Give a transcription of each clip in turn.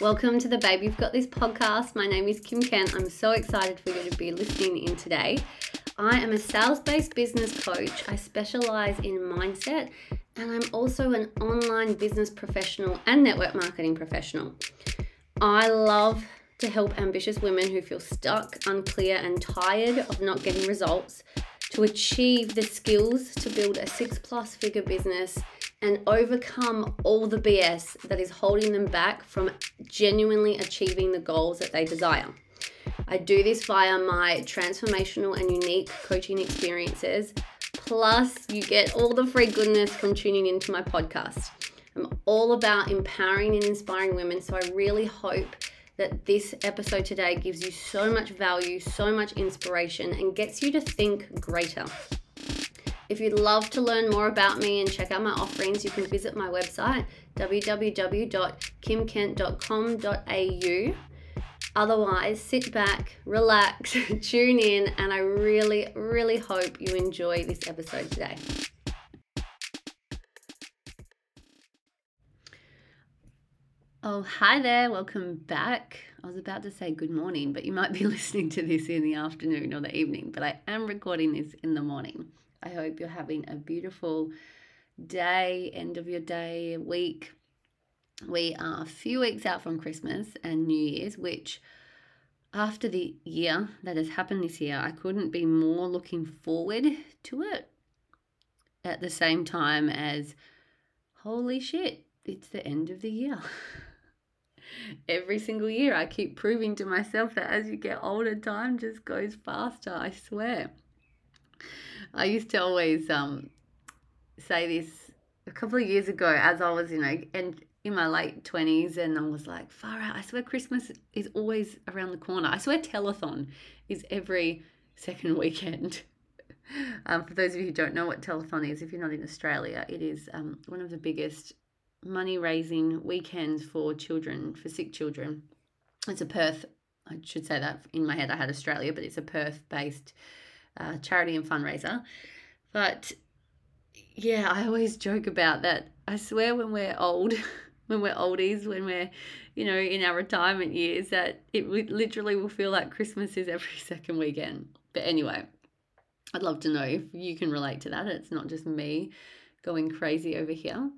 Welcome to the Babe You've Got This podcast. My name is Kim Kent. I'm so excited for you to be listening in today. I am a sales based business coach. I specialize in mindset and I'm also an online business professional and network marketing professional. I love to help ambitious women who feel stuck, unclear, and tired of not getting results to achieve the skills to build a six plus figure business and overcome all the BS that is holding them back from genuinely achieving the goals that they desire. I do this via my transformational and unique coaching experiences. Plus, you get all the free goodness from tuning into my podcast. I'm all about empowering and inspiring women, so I really hope that this episode today gives you so much value, so much inspiration, and gets you to think greater. If you'd love to learn more about me and check out my offerings, you can visit my website www.kimkent.com.au. Otherwise, sit back, relax, tune in, and I really, really hope you enjoy this episode today. Oh, hi there, welcome back. I was about to say good morning, but you might be listening to this in the afternoon or the evening, but I am recording this in the morning. I hope you're having a beautiful day, end of your day, week. We are a few weeks out from Christmas and New Year's, which after the year that has happened this year, I couldn't be more looking forward to it. At the same time as, holy shit, it's the end of the year. Every single year, I keep proving to myself that as you get older, time just goes faster, I swear. I used to always um, say this a couple of years ago as I was, you know, and in my late 20s and I was like, far out, I swear Christmas is always around the corner. I swear telethon is every second weekend. um, for those of you who don't know what telethon is, if you're not in Australia, it is um, one of the biggest money raising weekends for children, for sick children. It's a Perth, I should say that in my head, I had Australia, but it's a Perth based uh, charity and fundraiser. But yeah, I always joke about that. I swear when we're old, when we're oldies, when we're, you know, in our retirement years, that it literally will feel like Christmas is every second weekend. But anyway, I'd love to know if you can relate to that. It's not just me going crazy over here.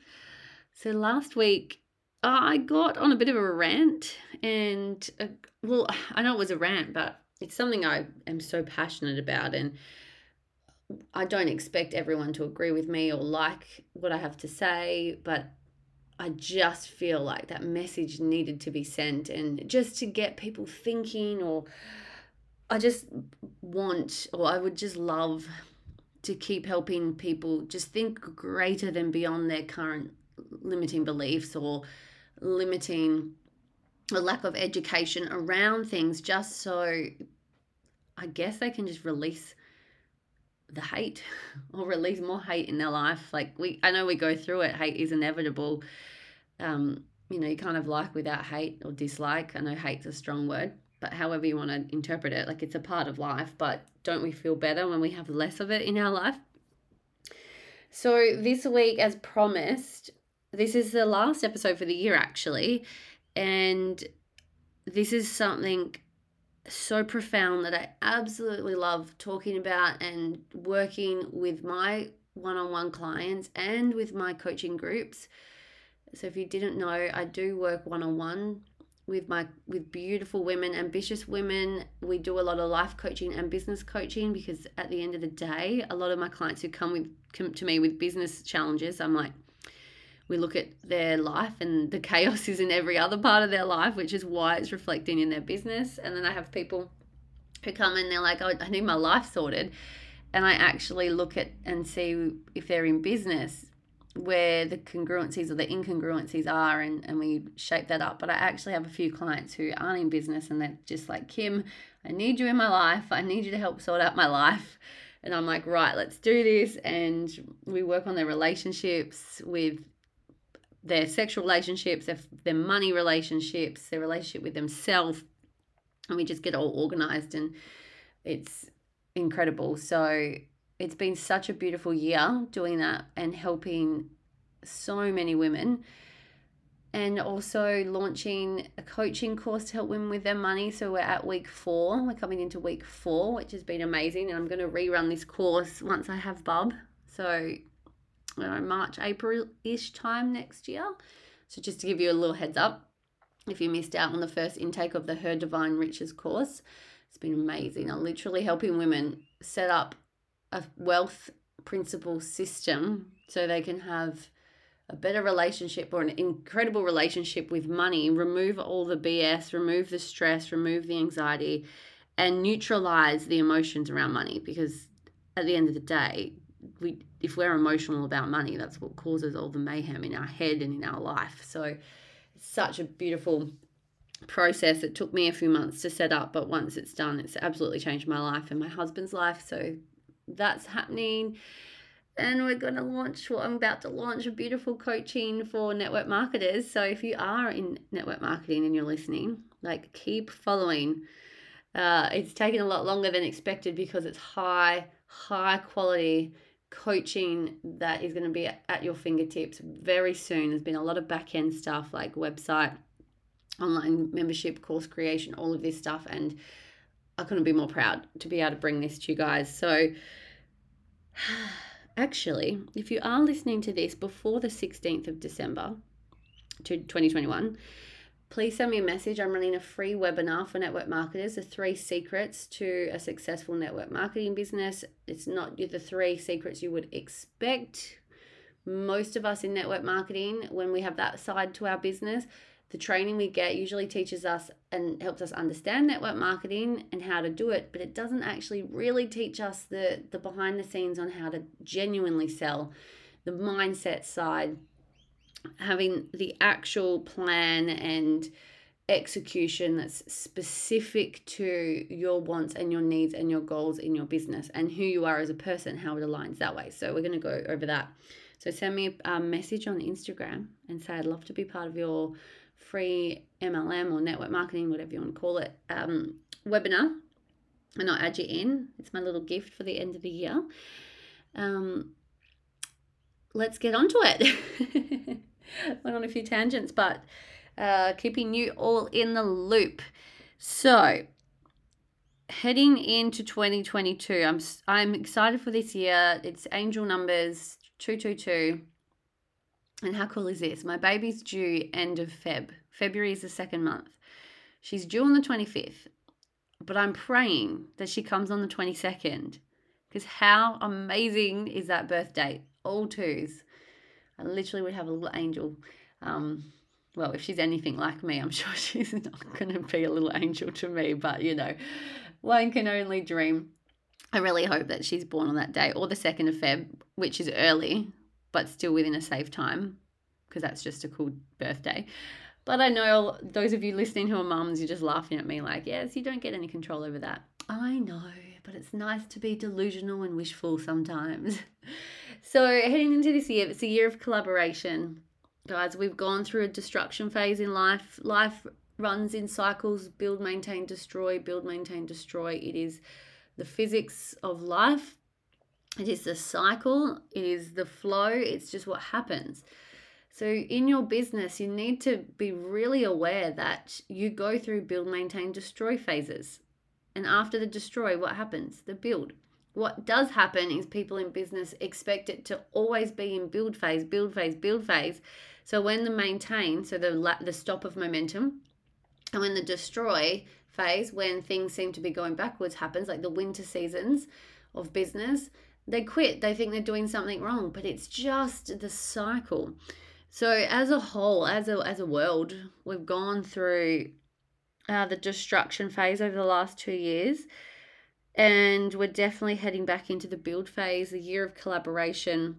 So last week, I got on a bit of a rant, and uh, well, I know it was a rant, but it's something I am so passionate about and I don't expect everyone to agree with me or like what I have to say, but I just feel like that message needed to be sent and just to get people thinking or I just want or I would just love to keep helping people just think greater than beyond their current limiting beliefs or limiting a lack of education around things just so I guess they can just release the hate or release more hate in their life. Like we I know we go through it, hate is inevitable. Um, you know, you kind of like without hate or dislike. I know hate's a strong word, but however you want to interpret it, like it's a part of life, but don't we feel better when we have less of it in our life? So this week as promised, this is the last episode for the year actually, and this is something so profound that I absolutely love talking about and working with my one on one clients and with my coaching groups. So if you didn't know, I do work one on one with my with beautiful women, ambitious women. We do a lot of life coaching and business coaching because at the end of the day, a lot of my clients who come with come to me with business challenges, I'm like, we look at their life and the chaos is in every other part of their life, which is why it's reflecting in their business. And then I have people who come in, they're like, oh, I need my life sorted. And I actually look at and see if they're in business where the congruencies or the incongruencies are and, and we shape that up. But I actually have a few clients who aren't in business and they're just like, Kim, I need you in my life. I need you to help sort out my life. And I'm like, right, let's do this. And we work on their relationships with their sexual relationships, their, their money relationships, their relationship with themselves. And we just get all organized and it's incredible. So it's been such a beautiful year doing that and helping so many women. and also launching a coaching course to help women with their money. So we're at week four. We're coming into week four, which has been amazing. And I'm going to rerun this course once I have Bub. So know, March, April ish time next year. So just to give you a little heads up, if you missed out on the first intake of the Her Divine Riches course, it's been amazing. I'm literally helping women set up a wealth principle system so they can have a better relationship or an incredible relationship with money, remove all the BS, remove the stress, remove the anxiety, and neutralize the emotions around money. Because at the end of the day, we if we're emotional about money, that's what causes all the mayhem in our head and in our life. So it's such a beautiful process. It took me a few months to set up, but once it's done, it's absolutely changed my life and my husband's life. So that's happening and we're going to launch well i'm about to launch a beautiful coaching for network marketers so if you are in network marketing and you're listening like keep following uh, it's taken a lot longer than expected because it's high high quality coaching that is going to be at your fingertips very soon. There's been a lot of back end stuff like website online membership course creation all of this stuff and i couldn't be more proud to be able to bring this to you guys. So actually, if you are listening to this before the 16th of December to 2021, please send me a message. I'm running a free webinar for network marketers, the three secrets to a successful network marketing business. It's not the three secrets you would expect. Most of us in network marketing, when we have that side to our business, the training we get usually teaches us and helps us understand network marketing and how to do it, but it doesn't actually really teach us the, the behind the scenes on how to genuinely sell, the mindset side, having the actual plan and execution that's specific to your wants and your needs and your goals in your business and who you are as a person, how it aligns that way. So, we're going to go over that. So, send me a message on Instagram and say, I'd love to be part of your free MLM or network marketing, whatever you want to call it, um, webinar. And I'll add you in. It's my little gift for the end of the year. Um, let's get onto it. Went on a few tangents, but uh, keeping you all in the loop. So, heading into 2022, I'm I'm excited for this year. It's angel numbers 222 and how cool is this? My baby's due end of Feb. February is the second month. She's due on the 25th, but I'm praying that she comes on the 22nd because how amazing is that birth date? All twos. I literally would have a little angel. Um, well, if she's anything like me, I'm sure she's not going to be a little angel to me, but you know, one can only dream. I really hope that she's born on that day or the 2nd of Feb, which is early but still within a safe time because that's just a cool birthday. But I know those of you listening who are mums, you're just laughing at me like, yes, you don't get any control over that. I know, but it's nice to be delusional and wishful sometimes. so, heading into this year, it's a year of collaboration. Guys, we've gone through a destruction phase in life. Life runs in cycles build, maintain, destroy, build, maintain, destroy. It is the physics of life it is the cycle, it is the flow, it's just what happens. So, in your business, you need to be really aware that you go through build, maintain, destroy phases. And after the destroy, what happens? The build. What does happen is people in business expect it to always be in build phase, build phase, build phase. So, when the maintain, so the, the stop of momentum, and when the destroy phase, when things seem to be going backwards, happens, like the winter seasons of business, they quit. They think they're doing something wrong, but it's just the cycle. So as a whole, as a as a world, we've gone through uh, the destruction phase over the last two years, and we're definitely heading back into the build phase, the year of collaboration.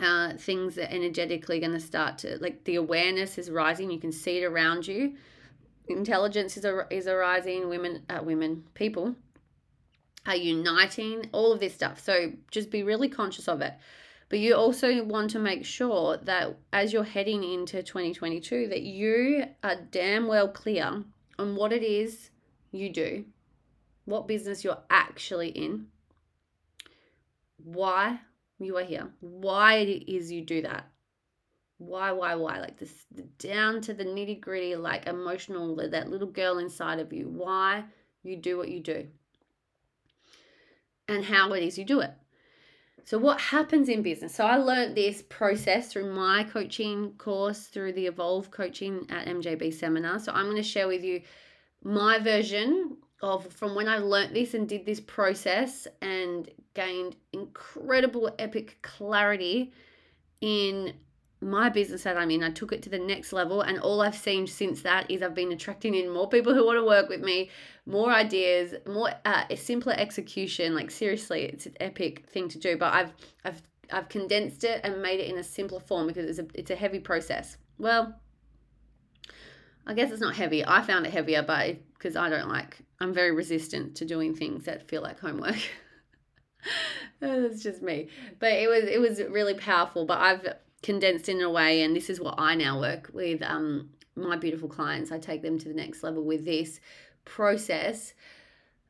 Uh, things are energetically going to start to like the awareness is rising. You can see it around you. Intelligence is is arising. Women, uh, women, people are uniting, all of this stuff. So just be really conscious of it. But you also want to make sure that as you're heading into 2022 that you are damn well clear on what it is you do, what business you're actually in, why you are here, why it is you do that, Why, why, why? Like this down to the nitty gritty, like emotional, that little girl inside of you. Why you do what you do and how it is you do it. So, what happens in business? So, I learned this process through my coaching course, through the Evolve coaching at MJB seminar. So, I'm going to share with you my version of from when I learned this and did this process and gained incredible epic clarity in my business that I'm in. I took it to the next level, and all I've seen since that is I've been attracting in more people who want to work with me, more ideas, more uh, a simpler execution. Like seriously, it's an epic thing to do. But I've I've I've condensed it and made it in a simpler form because it's a it's a heavy process. Well, I guess it's not heavy. I found it heavier, but because I don't like, I'm very resistant to doing things that feel like homework. That's just me. But it was it was really powerful. But I've condensed in a way, and this is what I now work with um, my beautiful clients. I take them to the next level with this process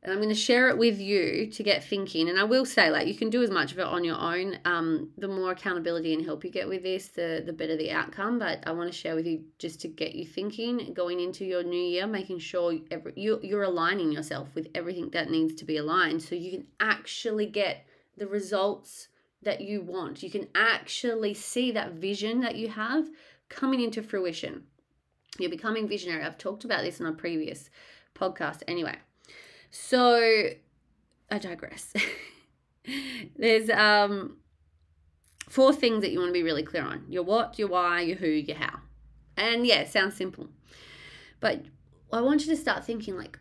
and I'm going to share it with you to get thinking. And I will say, like, you can do as much of it on your own. Um, the more accountability and help you get with this, the the better the outcome. But I want to share with you just to get you thinking going into your new year, making sure every, you you're aligning yourself with everything that needs to be aligned, so you can actually get the results that you want. You can actually see that vision that you have coming into fruition. You're becoming visionary. I've talked about this in a previous podcast. Anyway. So I digress. There's um four things that you want to be really clear on. Your what, your why, your who, your how. And yeah, it sounds simple. But I want you to start thinking like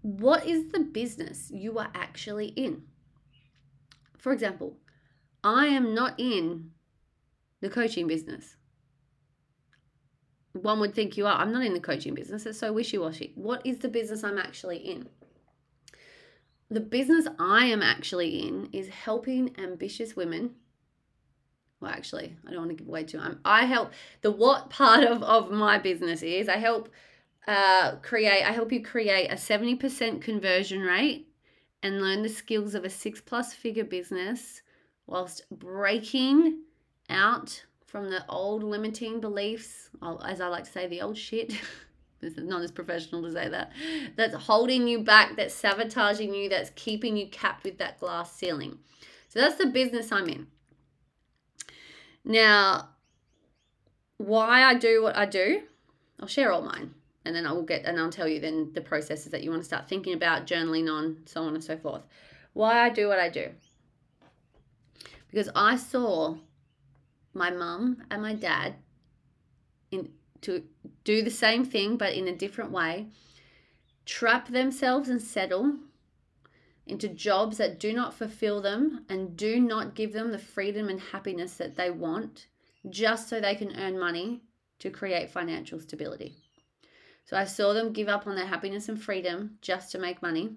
what is the business you are actually in? For example, I am not in the coaching business. One would think you are. I'm not in the coaching business. It's so wishy washy. What is the business I'm actually in? The business I am actually in is helping ambitious women. Well, actually, I don't want to give away too much. I help the what part of, of my business is I help uh, create, I help you create a 70% conversion rate and learn the skills of a six plus figure business whilst breaking out from the old limiting beliefs, as I like to say, the old shit. Not as professional to say that. That's holding you back, that's sabotaging you, that's keeping you capped with that glass ceiling. So that's the business I'm in. Now, why I do what I do, I'll share all mine. And then I will get and I'll tell you then the processes that you want to start thinking about, journaling on, so on and so forth. Why I do what I do. Because I saw my mum and my dad in to do the same thing but in a different way, trap themselves and settle into jobs that do not fulfill them and do not give them the freedom and happiness that they want just so they can earn money to create financial stability. So I saw them give up on their happiness and freedom just to make money,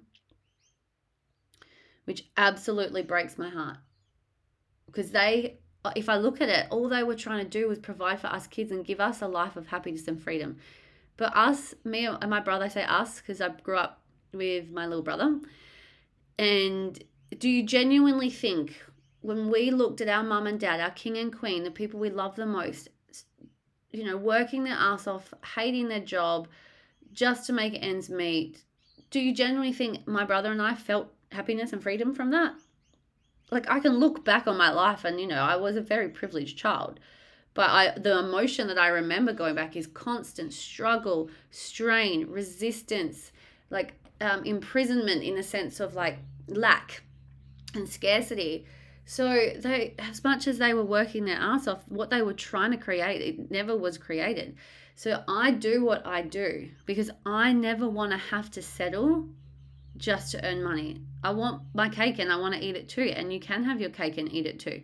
which absolutely breaks my heart because they Uh, if I look at it, all they were trying to do was provide for us kids and give us a life of happiness and freedom. But us, me and my brother, I say us because I grew up with my little brother. And do you genuinely think when we looked at our mum and dad, our king and queen, the people we love the most, you know, working their ass off, hating their job just to make ends meet, do you genuinely think my brother and I felt happiness and freedom from that? Like I can look back on my life and you know I was a very privileged child. But I the emotion that I remember going back is constant struggle strain resistance like um, imprisonment in a sense of like lack and scarcity. So they as much as they were working their ass off what they were trying to create it never was created. So I do what I do because I never want to have to settle just to earn money. I want my cake and I want to eat it too. And you can have your cake and eat it too.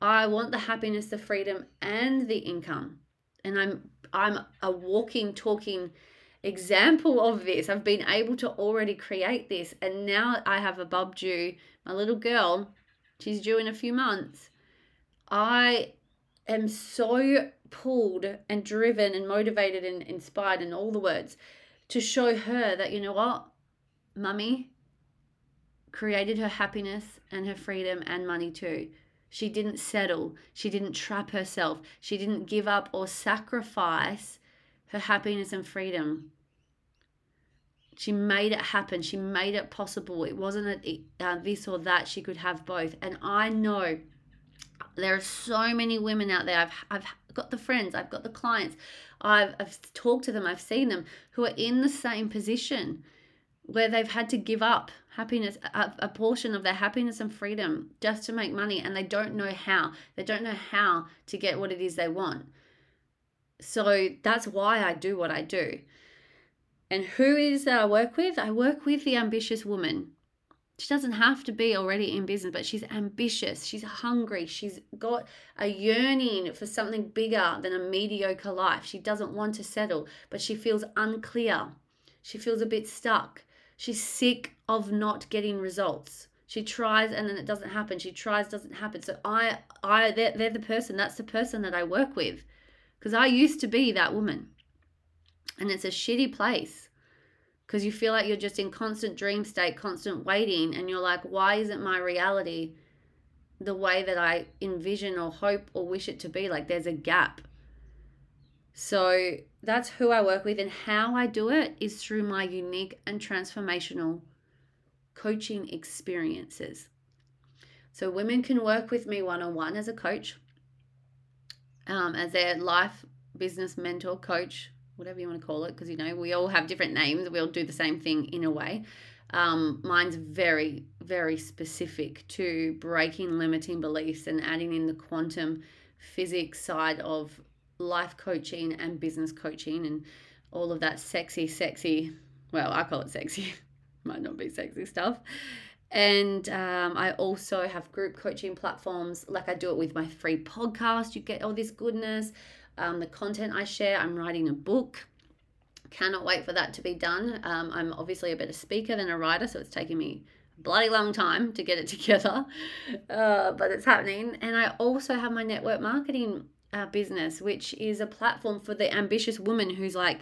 I want the happiness, the freedom, and the income. And I'm I'm a walking, talking example of this. I've been able to already create this. And now I have a bub due, my little girl, she's due in a few months. I am so pulled and driven and motivated and inspired and all the words to show her that you know what Mummy created her happiness and her freedom and money too. She didn't settle. She didn't trap herself. She didn't give up or sacrifice her happiness and freedom. She made it happen. She made it possible. It wasn't a, uh, this or that. She could have both. And I know there are so many women out there. I've, I've got the friends, I've got the clients, I've, I've talked to them, I've seen them who are in the same position where they've had to give up happiness, a, a, portion of their happiness and freedom just to make money, and they don't know how. They don't know how to get what it is they want. So that's why I do what I do. And who is that I work with? I work with the ambitious woman. She doesn't have to be already in business, but she's ambitious. She's hungry. She's got a yearning for something bigger than a mediocre life. She doesn't want to settle, but she feels unclear. She feels a bit stuck. She's sick of not getting results. She tries and then it doesn't happen. She tries, doesn't happen. So I, I, they're, they're the person. That's the person that I work with, because I used to be that woman, and it's a shitty place because you feel like you're just in constant dream state, constant waiting, and you're like, why isn't my reality the way that I envision or hope or wish it to be? Like there's a gap. So that's who I work with, and how I do it is through my unique and transformational coaching experiences. So women can work with me one on one as a coach, um, as their life business mentor, coach, whatever you want to call it, because you know we all have different names. We all do the same thing in a way. Um, mine's very, very specific to breaking limiting beliefs and adding in the quantum physics side of life coaching and business coaching and all of that sexy, sexy, well, I call it sexy, might not be sexy stuff. And um, I also have group coaching platforms, like I do it with my free podcast. You get all this goodness, um, the content I share. I'm writing a book. Cannot wait for that to be done. Um, I'm obviously a better speaker than a writer, so it's taking me a bloody long time to get it together, uh, but it's happening. And I also have my network marketing uh, business, which is a platform for the ambitious woman who's like,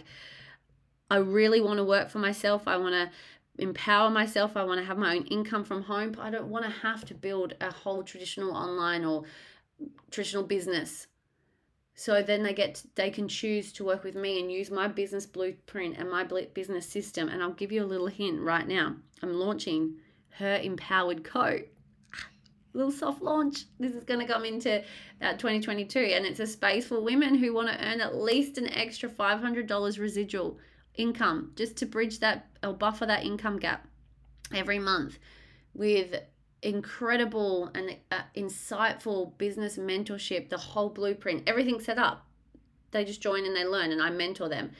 I really want to work for myself. I want to empower myself. I want to have my own income from home. But I don't want to have to build a whole traditional online or traditional business. So then they get to, they can choose to work with me and use my business blueprint and my business system. And I'll give you a little hint right now. I'm launching her empowered co little soft launch. This is going to come into uh, 2022, and it's a space for women who want to earn at least an extra $500 residual income just to bridge that or buffer that income gap every month with incredible and uh, insightful business mentorship, the whole blueprint, everything set up. They just join and they learn, and I mentor them.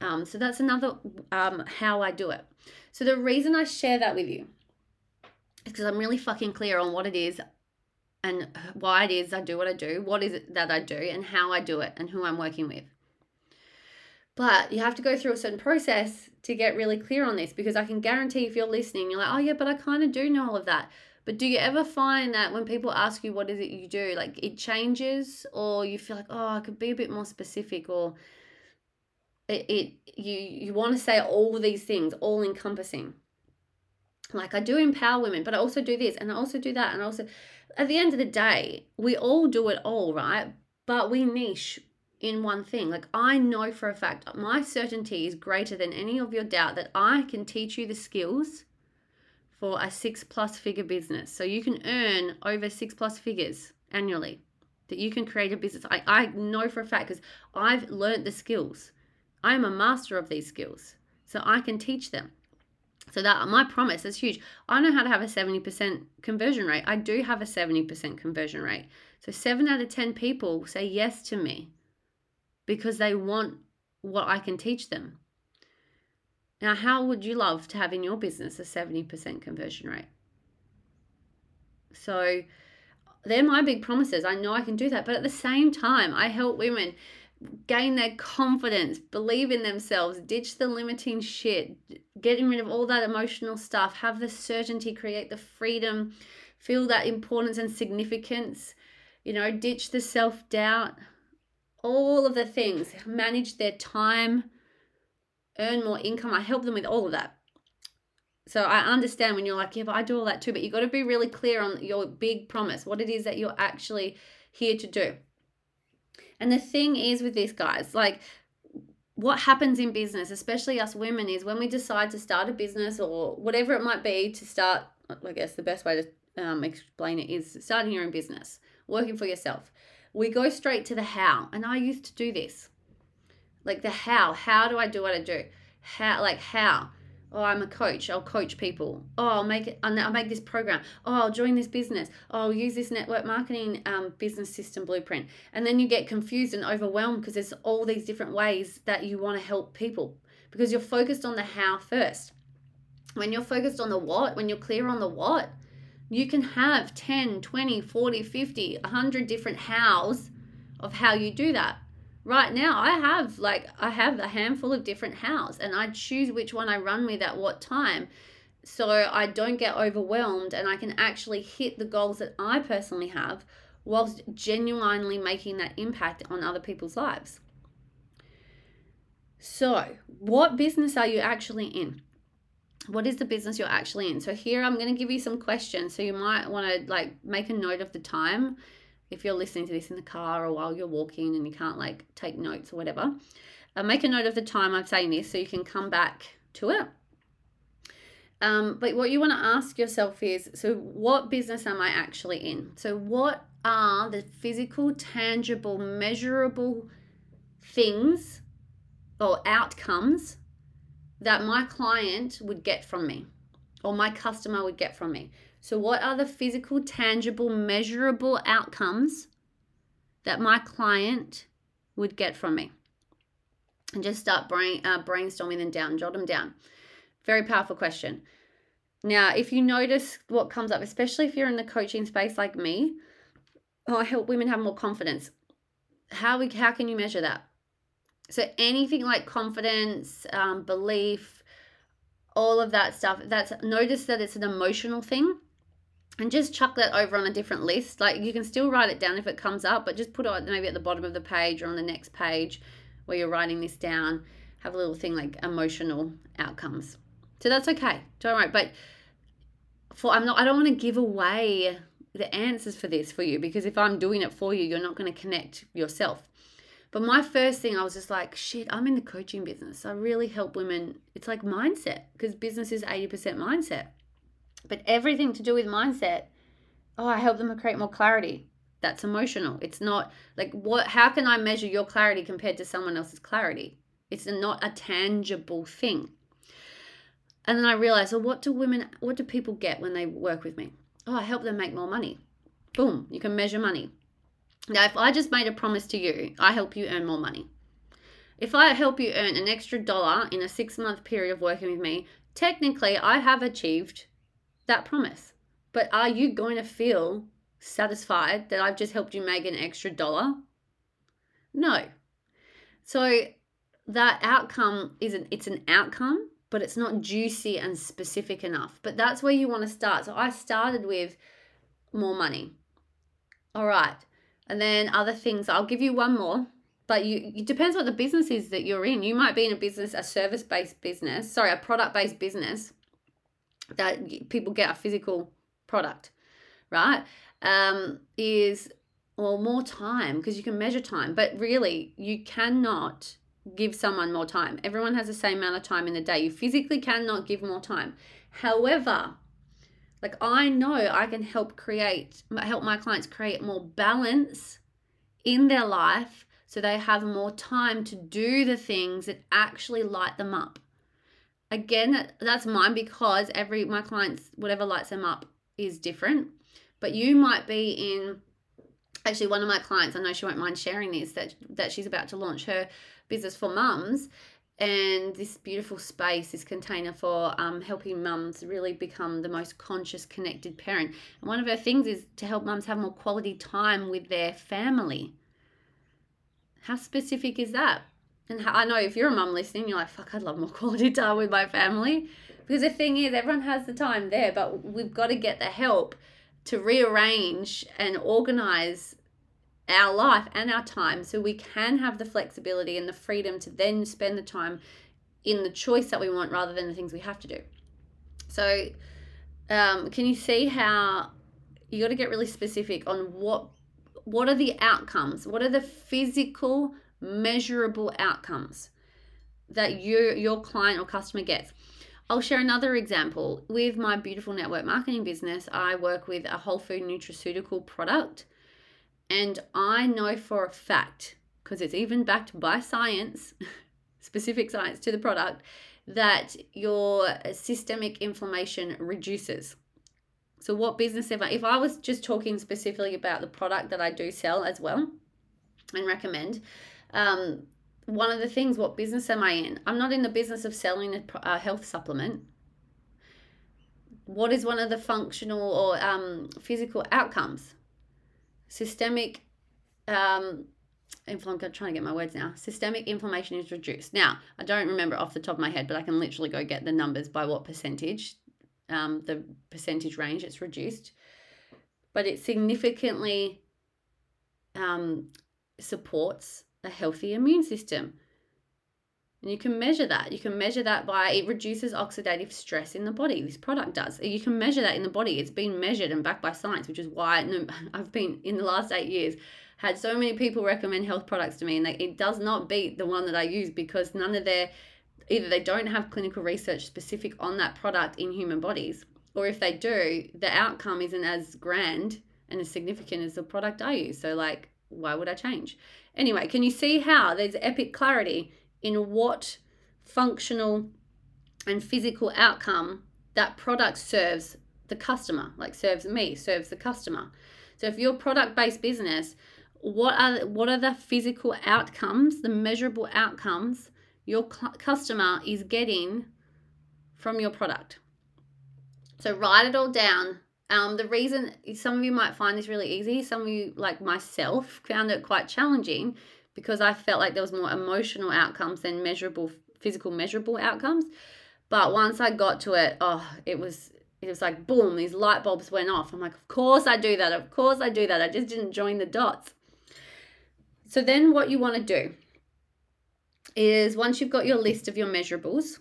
Um, so that's another um, how I do it. So the reason I share that with you because I'm really fucking clear on what it is and why it is I do what I do, what is it that I do, and how I do it, and who I'm working with. But you have to go through a certain process to get really clear on this because I can guarantee if you're listening, you're like, oh, yeah, but I kind of do know all of that. But do you ever find that when people ask you what is it you do, like it changes, or you feel like, oh, I could be a bit more specific, or it, it you you want to say all these things, all encompassing like I do empower women, but I also do this and I also do that. And I also, at the end of the day, we all do it all, right? But we niche in one thing. Like I know for a fact, my certainty is greater than any of your doubt that I can teach you the skills for a six plus figure business. So you can earn over six plus figures annually, that you can create a business. I, I know for a fact because I've learned the skills. I'm a master of these skills. So I can teach them. So that my promise is huge. I know how to have a 70% conversion rate. I do have a 70% conversion rate. So 7 out of 10 people say yes to me because they want what I can teach them. Now, how would you love to have in your business a 70% conversion rate? So they're my big promises. I know I can do that. But at the same time, I help women gain their confidence, believe in themselves, ditch the limiting shit, getting rid of all that emotional stuff, have the certainty, create the freedom, feel that importance and significance, you know, ditch the self doubt, all of the things, manage their time, earn more income. I help them with all of that. So I understand when you're like, yeah, but I do all that too. But you got to be really clear on your big promise, what it is that you're actually here to do. And the thing is with this, guys, like what happens in business, especially us women, is when we decide to start a business or whatever it might be to start, I guess the best way to um, explain it is starting your own business, working for yourself. We go straight to the how. And I used to do this. Like the how. How do I do what I do? How, like, how? Oh, I'm a coach. I'll coach people. Oh, I'll make it. I'll make this program. Oh, I'll join this business. Oh, I'll use this network marketing um, business system blueprint. And then you get confused and overwhelmed because there's all these different ways that you want to help people because you're focused on the how first. When you're focused on the what, when you're clear on the what, you can have 10, 20, 40, 50, 100 different hows of how you do that right now i have like i have a handful of different hows and i choose which one i run with at what time. So i don't get overwhelmed and i can actually hit the goals that i personally have whilst genuinely making that impact on other people's lives. So what business are you actually in? What is the business you're actually in? So here i'm going to give you some questions so you might want to like make a note of the time if you're listening to this in the car or while you're walking and you can't like take notes or whatever, uh, make a note of the time I'm saying this so you can come back to it. Um, but what you want to ask yourself is so, what business am I actually in? So, what are the physical, tangible, measurable things or outcomes that my client would get from me or my customer would get from me? So, what are the physical, tangible, measurable outcomes that my client would get from me? And just start brain, uh, brainstorming them down, jot them down. Very powerful question. Now, if you notice what comes up, especially if you're in the coaching space like me, oh, I help women have more confidence. How we how can you measure that? So anything like confidence, um, belief, all of that stuff. That's notice that it's an emotional thing and just chuck that over on a different list. Like you can still write it down if it comes up, but just put it maybe at the bottom of the page or on the next page where you're writing this down. Have a little thing like emotional outcomes. So that's okay. Don't worry. But for I'm not I don't want to give away the answers for this for you because if I'm doing it for you, you're not going to connect yourself. But my first thing, I was just like, shit, I'm in the coaching business. I really help women. It's like mindset because business is 80% mindset. But everything to do with mindset, oh, I help them create more clarity. That's emotional. It's not like what how can I measure your clarity compared to someone else's clarity? It's not a tangible thing. And then I realized, well, what do women what do people get when they work with me? Oh, I help them make more money. Boom, you can measure money. Now, if I just made a promise to you, I help you earn more money. If I help you earn an extra dollar in a six month period of working with me, technically I have achieved that promise. But are you going to feel satisfied that I've just helped you make an extra dollar? No. So that outcome is an it's an outcome, but it's not juicy and specific enough. But that's where you want to start. So I started with more money. All right. And then other things, I'll give you one more, but you it depends what the business is that you're in. You might be in a business, a service-based business, sorry, a product-based business that people get a physical product, right? Um, is well more time because you can measure time, but really you cannot give someone more time. Everyone has the same amount of time in the day. You physically cannot give more time. However, like I know I can help create help my clients create more balance in their life so they have more time to do the things that actually light them up again that's mine because every my clients whatever lights them up is different. But you might be in actually one of my clients i know she won't mind sharing this that that she's about to launch her business for mums and this beautiful space this container for um, helping mums really become the most conscious connected parent. And one of her things is to help mums have more quality time with their family. How specific is that and I know if you're a mum listening, you're like, fuck, I'd love more quality time with my family. Because the thing is, everyone has the time there, but we've got to get the help to rearrange and organize our life and our time so we can have the flexibility and the freedom to then spend the time in the choice that we want rather than the things we have to do. So, um, can you see how you got to get really specific on what what are the outcomes? What are the physical, measurable outcomes that you your client or customer gets? I'll share another example. With my beautiful network marketing business, I work with a whole food nutraceutical product. And I know for a fact, because it's even backed by science, specific science to the product, that your systemic inflammation reduces. So, what business ever, if I was just talking specifically about the product that I do sell as well and recommend, um, one of the things, what business am I in? I'm not in the business of selling a, a health supplement. What is one of the functional or um, physical outcomes? Systemic, um, I'm trying to get my words now. Systemic inflammation is reduced. Now, I don't remember off the top of my head, but I can literally go get the numbers by what percentage, um, the percentage range it's reduced. But it significantly um, supports a healthy immune system. And you can measure that. You can measure that by it reduces oxidative stress in the body. This product does. You can measure that in the body. It's been measured and backed by science, which is why I've been in the last eight years had so many people recommend health products to me, and it does not beat the one that I use because none of their either they don't have clinical research specific on that product in human bodies, or if they do, the outcome isn't as grand and as significant as the product I use. So like, why would I change? Anyway, can you see how there's epic clarity in what functional and physical outcome that product serves the customer, like serves me, serves the customer. So if you're product based business, what are what are the physical outcomes, the measurable outcomes your customer is getting from your product? So write it all down um, the reason some of you might find this really easy, some of you, like myself, found it quite challenging because I felt like there was more emotional outcomes than measurable, physical measurable outcomes. But once I got to it, oh, it was it was like boom, these light bulbs went off. I'm like, of course I do that. Of course I do that. I just didn't join the dots. So then what you want to do is once you've got your list of your measurables,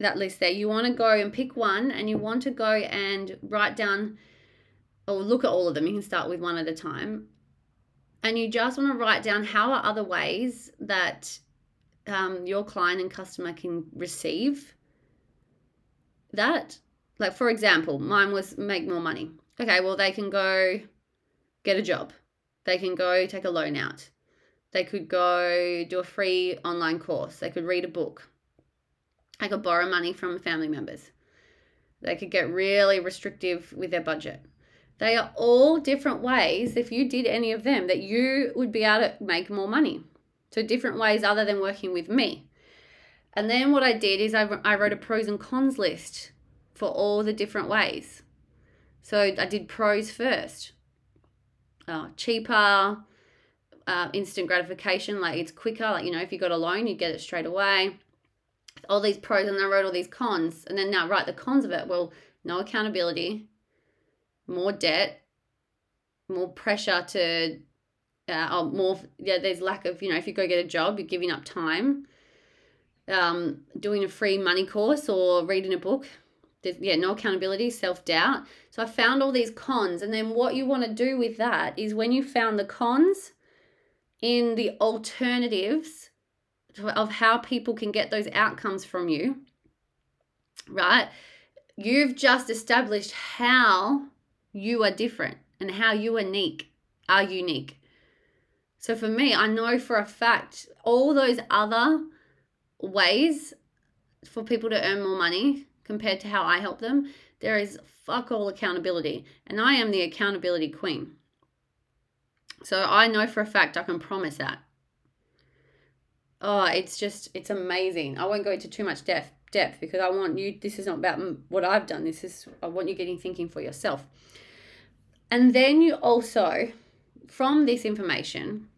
that list there. You want to go and pick one and you want to go and write down or look at all of them. You can start with one at a time. And you just want to write down how are other ways that um, your client and customer can receive that. Like, for example, mine was make more money. Okay, well, they can go get a job, they can go take a loan out, they could go do a free online course, they could read a book, I could borrow money from family members. They could get really restrictive with their budget. They are all different ways, if you did any of them, that you would be able to make more money. So, different ways other than working with me. And then what I did is I, I wrote a pros and cons list for all the different ways. So, I did pros first. Uh, cheaper, uh, instant gratification, like it's quicker. Like, you know, if you got a loan, you get it straight away all these pros and I wrote all these cons. And then now write the cons of it. Well, no accountability, more debt, more pressure to, uh, oh, more, yeah, there's lack of, you know, if you go get a job, you're giving up time. Um, doing a free money course or reading a book. There's, yeah, no accountability, self doubt. So I found all these cons. And then what you want to do with that is when you found the cons in the alternatives, of how people can get those outcomes from you, right? You've just established how you are different and how you are unique are unique. So for me, I know for a fact all those other ways for people to earn more money compared to how I help them, there is fuck all accountability. And I am the accountability queen. So I know for a fact I can promise that oh, it's just it's amazing. I won't go into too much depth depth because I want you. This is not about what I've done. This is I want you getting thinking for yourself. And then you also, from this information,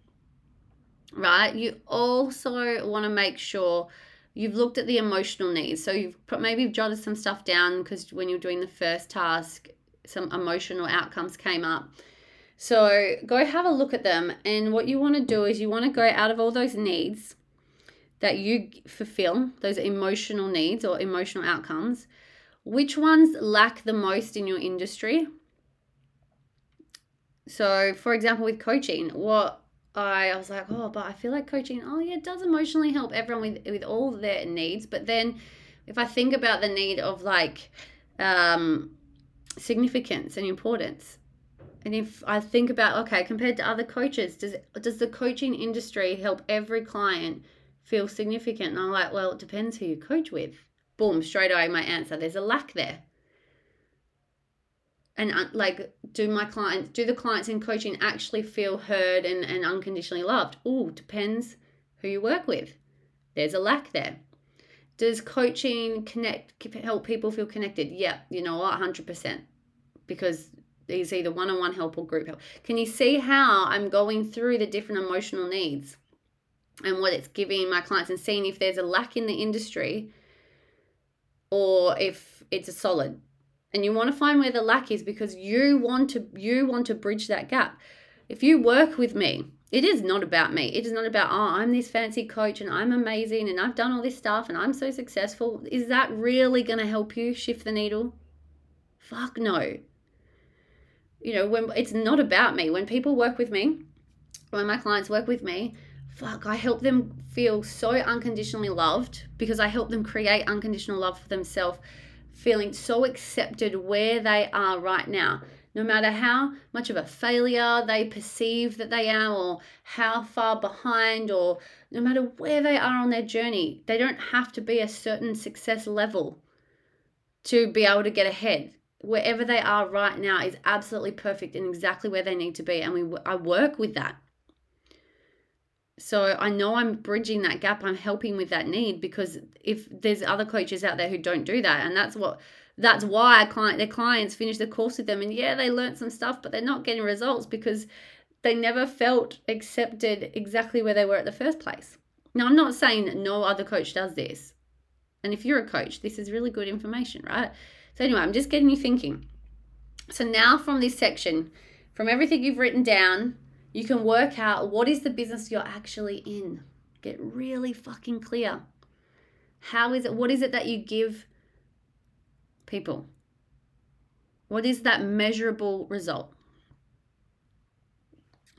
right? You also want to make sure you've looked at the emotional needs. So you've maybe you've jotted some stuff down because when you're doing the first task, some emotional outcomes came up. So go have a look at them. And what you want to do is you want to go out of all those needs that you fulfill, those emotional needs or emotional outcomes, which ones lack the most in your industry? So, for example, with coaching, what I, I was like, oh, but I feel like coaching, oh, yeah, it does emotionally help everyone with, with all their needs. But then if I think about the need of like um, significance and importance, and if I think about, okay, compared to other coaches, does, does the coaching industry help every client feel significant? And I'm like, well, it depends who you coach with. Boom, straight away my answer. There's a lack there and uh, like do my clients do the clients in coaching actually feel heard and, and unconditionally loved oh depends who you work with there's a lack there does coaching connect help people feel connected yeah you know what 100% because it's either one-on-one help or group help can you see how i'm going through the different emotional needs and what it's giving my clients and seeing if there's a lack in the industry or if it's a solid. And you want to find where the lack is because you want to you want to bridge that gap. If you work with me it is not about me. It is not about oh i'm this fancy coach and i'm amazing and i've done all this stuff and i'm so successful. Is that really going to help you shift the needle? Fuck no. You know when it's not about me. When people work with me when my clients work with me fuck i help them feel so unconditionally loved because i help them create unconditional love for themselves feeling so accepted where they are right now. No matter how much of a failure they perceive that they are, or how far behind, or no matter where they are on their journey, they don't have to be a certain success level to be able to get ahead. Wherever they are right now is absolutely perfect and exactly where they need to be. And we, I work with that. So I know I'm bridging that gap. I'm helping with that need because if there's other coaches out there who don't do that, and that's what that's why client their clients finish the course with them, and yeah, they learned some stuff, but they're not getting results because they never felt accepted exactly where they were at the first place. Now I'm not saying no other coach does this, and if you're a coach, this is really good information, right? So anyway, I'm just getting you thinking. So now from this section, from everything you've written down, you can work out what is the business you're actually in. Get really fucking clear. How is it? What is it that you give people? What is that measurable result?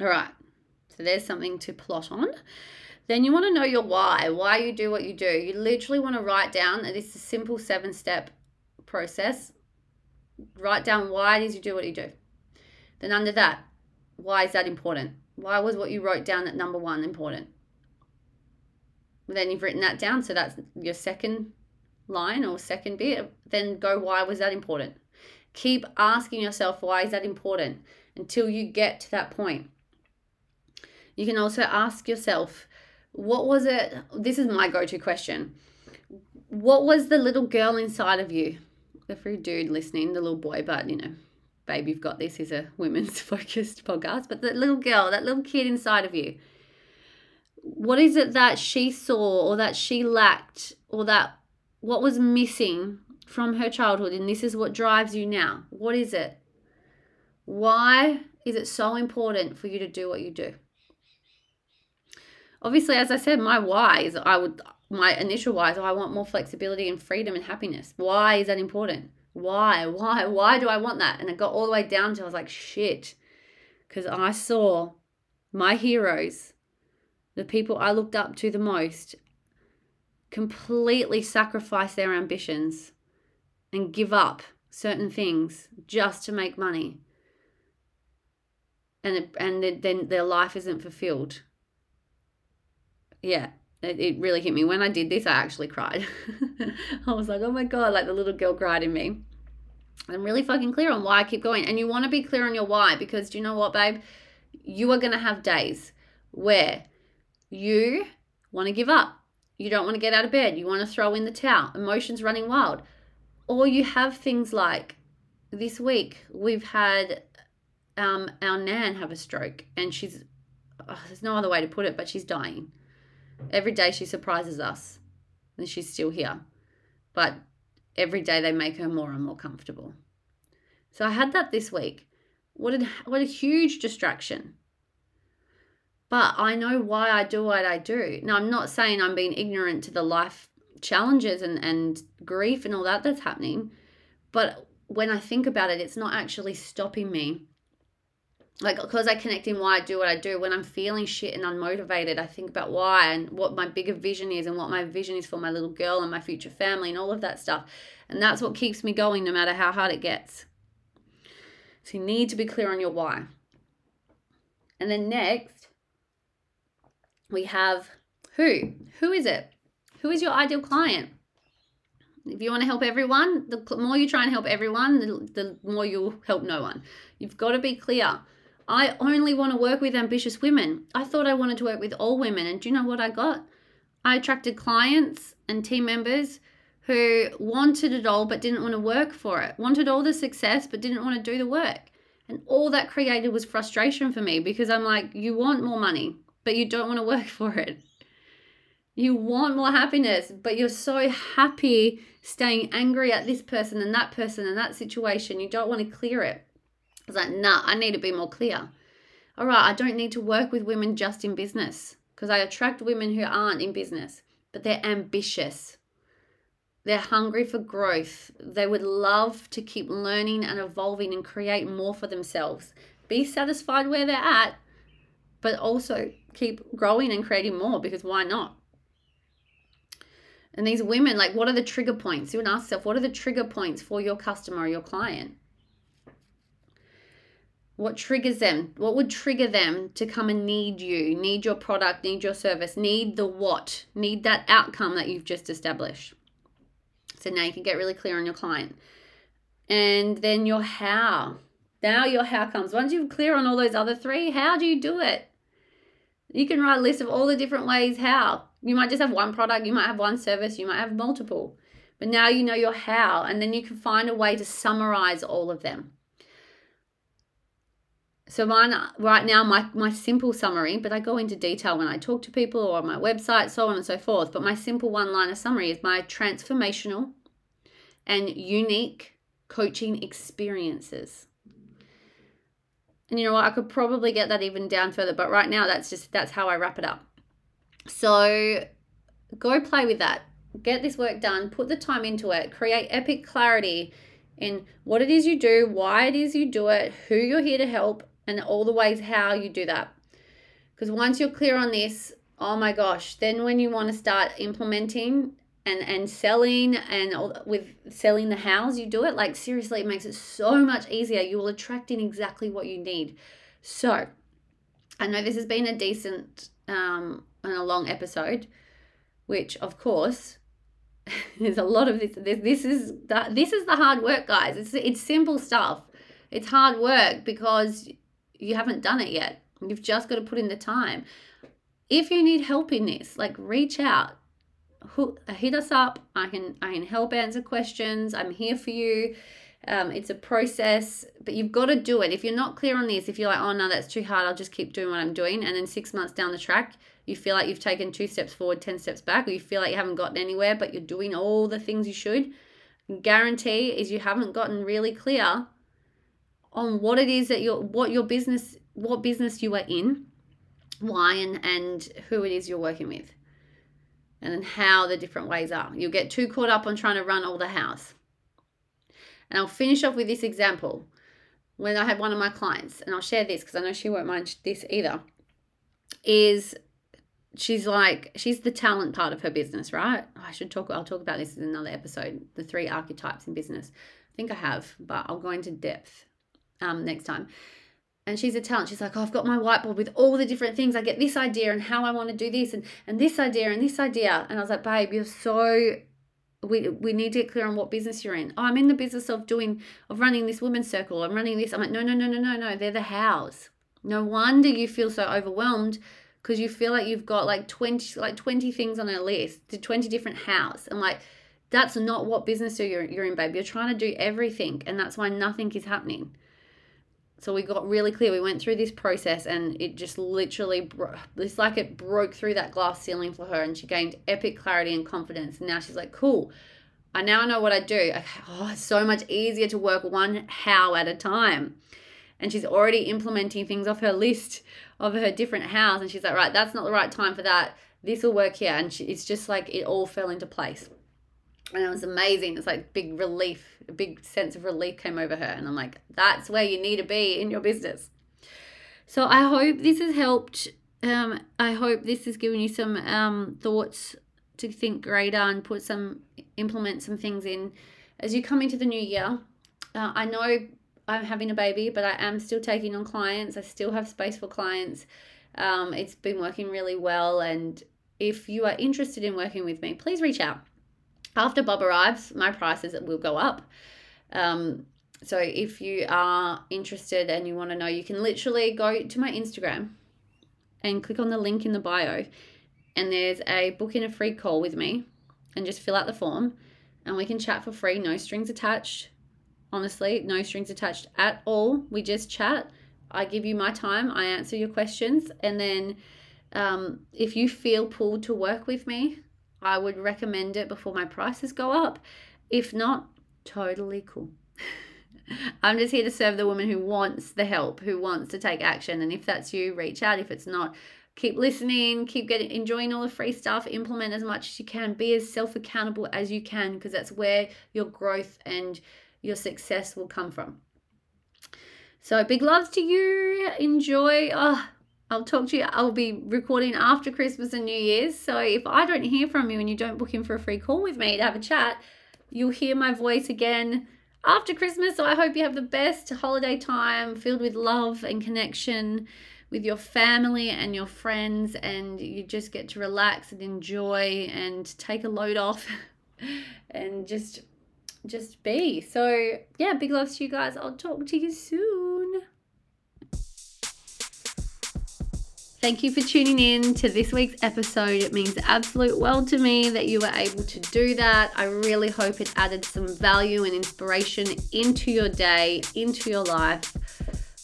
All right. So there's something to plot on. Then you want to know your why, why you do what you do. You literally want to write down, this is a simple seven step process. Write down why it is you do what you do. Then under that, why is that important? Why was what you wrote down at number one important? Then you've written that down, so that's your second line or second bit. Then go, why was that important? Keep asking yourself, why is that important until you get to that point. You can also ask yourself, what was it? This is my go to question. What was the little girl inside of you? Every dude listening, the little boy, but you know, Babe, You've Got This is a women's focused podcast, but that little girl, that little kid inside of you, what is it that she saw or that she lacked or that what was missing from her childhood and this is what drives you now? What is it? Why is it so important for you to do what you do? Obviously, as I said, my why is I would my initial why is I want more flexibility and freedom and happiness. Why is that important? Why why why do i want that? And it got all the way down to i was like shit. Because i saw my heroes the people i looked up to the most completely sacrifice their ambitions and give up certain things just to make money. And it, and then their life isn't fulfilled it, it really hit me. When I did this, I actually cried. I was like, oh my God, like the little girl cried in me. I'm really fucking clear on why I keep going. And you want to be clear on your why because do you know what, babe? You are going to have days where you want to give up. You don't want to get out of bed. You want to throw in the towel. Emotions running wild. Or you have things like this week, we've had um, our Nan have a stroke and she's, oh, there's no other way to put it, but she's dying. Every day she surprises us and she's still here. But every day they make her more and more comfortable. So I had that this week. What a, what a huge distraction. But I know why I do what I do. Now, I'm not saying I'm being ignorant to the life challenges and, and grief and all that that's happening. But when I think about it, it's not actually stopping me. Like, because I connect in why I do what I do, when I'm feeling shit and unmotivated, I think about why and what my bigger vision is and what my vision is for my little girl and my future family and all of that stuff. And that's what keeps me going no matter how hard it gets. So you need to be clear on your why. And then next, we have who? Who is it? Who is your ideal client? If you want to help everyone, the more you try and help everyone, the, the more you'll help no one. You've got to be clear. I only want to work with ambitious women. I thought I wanted to work with all women. And do you know what I got? I attracted clients and team members who wanted it all but didn't want to work for it, wanted all the success but didn't want to do the work. And all that created was frustration for me because I'm like, you want more money, but you don't want to work for it. You want more happiness, but you're so happy staying angry at this person and that person and that situation. You don't want to clear it. It's like, nah, I need to be more clear. All right, I don't need to work with women just in business because I attract women who aren't in business, but they're ambitious. They're hungry for growth. They would love to keep learning and evolving and create more for themselves. Be satisfied where they're at, but also keep growing and creating more because why not? And these women, like, what are the trigger points? You would ask yourself, what are the trigger points for your customer or your client? What triggers them? What would trigger them to come and need you, need your product, need your service, need the what, need that outcome that you've just established? So now you can get really clear on your client. And then your how. Now your how comes. Once you're clear on all those other three, how do you do it? You can write a list of all the different ways how. You might just have one product, you might have one service, you might have multiple. But now you know your how, and then you can find a way to summarize all of them. So mine right now, my, my simple summary, but I go into detail when I talk to people or on my website, so on and so forth. But my simple one-liner summary is my transformational and unique coaching experiences. And you know what? I could probably get that even down further, but right now that's just that's how I wrap it up. So go play with that. Get this work done, put the time into it, create epic clarity in what it is you do, why it is you do it, who you're here to help, and all the ways how you do that. Because once you're clear on this, oh my gosh, then when you want to start implementing and and selling and all, with selling the house, you do it like seriously, it makes it so much easier. You will attract in exactly what you need. So, I know this has been a decent um, and a long episode, which of course there's a lot of this. This, this is the, this is the hard work, guys. It's it's simple stuff. It's hard work because you haven't done it yet. You've just got to put in the time. If you need help in this, like reach out, hit us up. I can I can help answer questions. I'm here for you. Um, it's a process, but you've got to do it. If you're not clear on this, if you're like, oh no, that's too hard, I'll just keep doing what I'm doing, and then six months down the track, you feel like you've taken two steps forward, ten steps back, or you feel like you haven't gotten anywhere, but you're doing all the things you should. Guarantee is you haven't gotten really clear on what it is that your what your business what business you are in, why and, and who it is you're working with, and then how the different ways are. You'll get too caught up on trying to run all the house. And I'll finish off with this example. When I had one of my clients, and I'll share this because I know she won't mind this either, is she's like she's the talent part of her business, right? I should talk. I'll talk about this in another episode. The three archetypes in business. I think I have, but I'll go into depth um, next time. And she's a talent. She's like oh i've got my whiteboard with all the different things. I get this idea and how i want to do this and, and this idea and this idea. And i was like babe you're so we, we need to get clear on what business you're in. Oh i'm in the business of doing of running this women's circle. I'm running this. I'm like no no no no no no. They're the hows. No wonder you feel so overwhelmed because you feel like you've got like 20 like 20 things on a list to 20 different hows. And like that's not what business you're, you're in babe. You're trying to do everything and that's why nothing is happening so we got really clear. We went through this process and it just literally, bro- it's like it broke through that glass ceiling for her and she gained epic clarity and confidence. And now she's like, cool, I now know what I do. Oh, it's so much easier to work one how at a time. And she's already implementing things off her list of her different hows. And she's like, right, that's not the right time for that. This will work here. And she, it's just like it all fell into place. And it was amazing. It's like big relief, a big sense of relief came over her. And I'm like, that's where you need to be in your business. So I hope this has helped. Um, I hope this has given you some um, thoughts to think greater and put some, implement some things in as you come into the new year. Uh, I know I'm having a baby, but I am still taking on clients. I still have space for clients. Um, it's been working really well. And if you are interested in working with me, please reach out. After Bob arrives, my prices will go up. Um, so if you are interested and you want to know, you can literally go to my Instagram and click on the link in the bio, and there's a book in a free call with me, and just fill out the form, and we can chat for free, no strings attached. Honestly, no strings attached at all. We just chat. I give you my time, I answer your questions, and then um, if you feel pulled to work with me, I would recommend it before my prices go up. If not, totally cool. I'm just here to serve the woman who wants the help, who wants to take action. And if that's you, reach out. If it's not, keep listening, keep getting enjoying all the free stuff, implement as much as you can, be as self accountable as you can, because that's where your growth and your success will come from. So big loves to you. Enjoy. Oh, I'll talk to you. I'll be recording after Christmas and New Year's. So if I don't hear from you and you don't book in for a free call with me to have a chat, you'll hear my voice again after Christmas. So I hope you have the best holiday time filled with love and connection with your family and your friends, and you just get to relax and enjoy and take a load off and just just be. So yeah, big love to you guys. I'll talk to you soon. Thank you for tuning in to this week's episode. It means absolute world to me that you were able to do that. I really hope it added some value and inspiration into your day, into your life.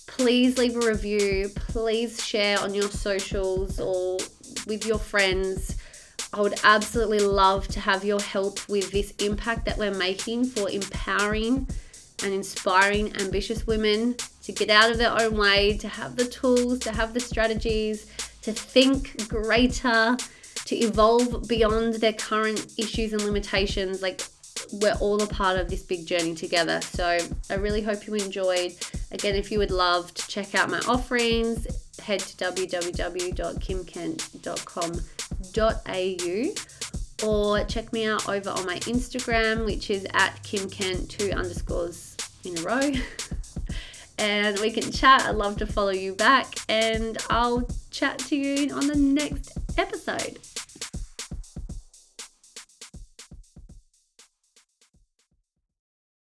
Please leave a review. Please share on your socials or with your friends. I would absolutely love to have your help with this impact that we're making for empowering and inspiring ambitious women to get out of their own way, to have the tools, to have the strategies, to think greater, to evolve beyond their current issues and limitations. Like, we're all a part of this big journey together. So, I really hope you enjoyed. Again, if you would love to check out my offerings, head to www.kimkent.com.au or check me out over on my Instagram, which is at kimkent, two underscores in a row. and we can chat. I'd love to follow you back, and I'll chat to you on the next episode.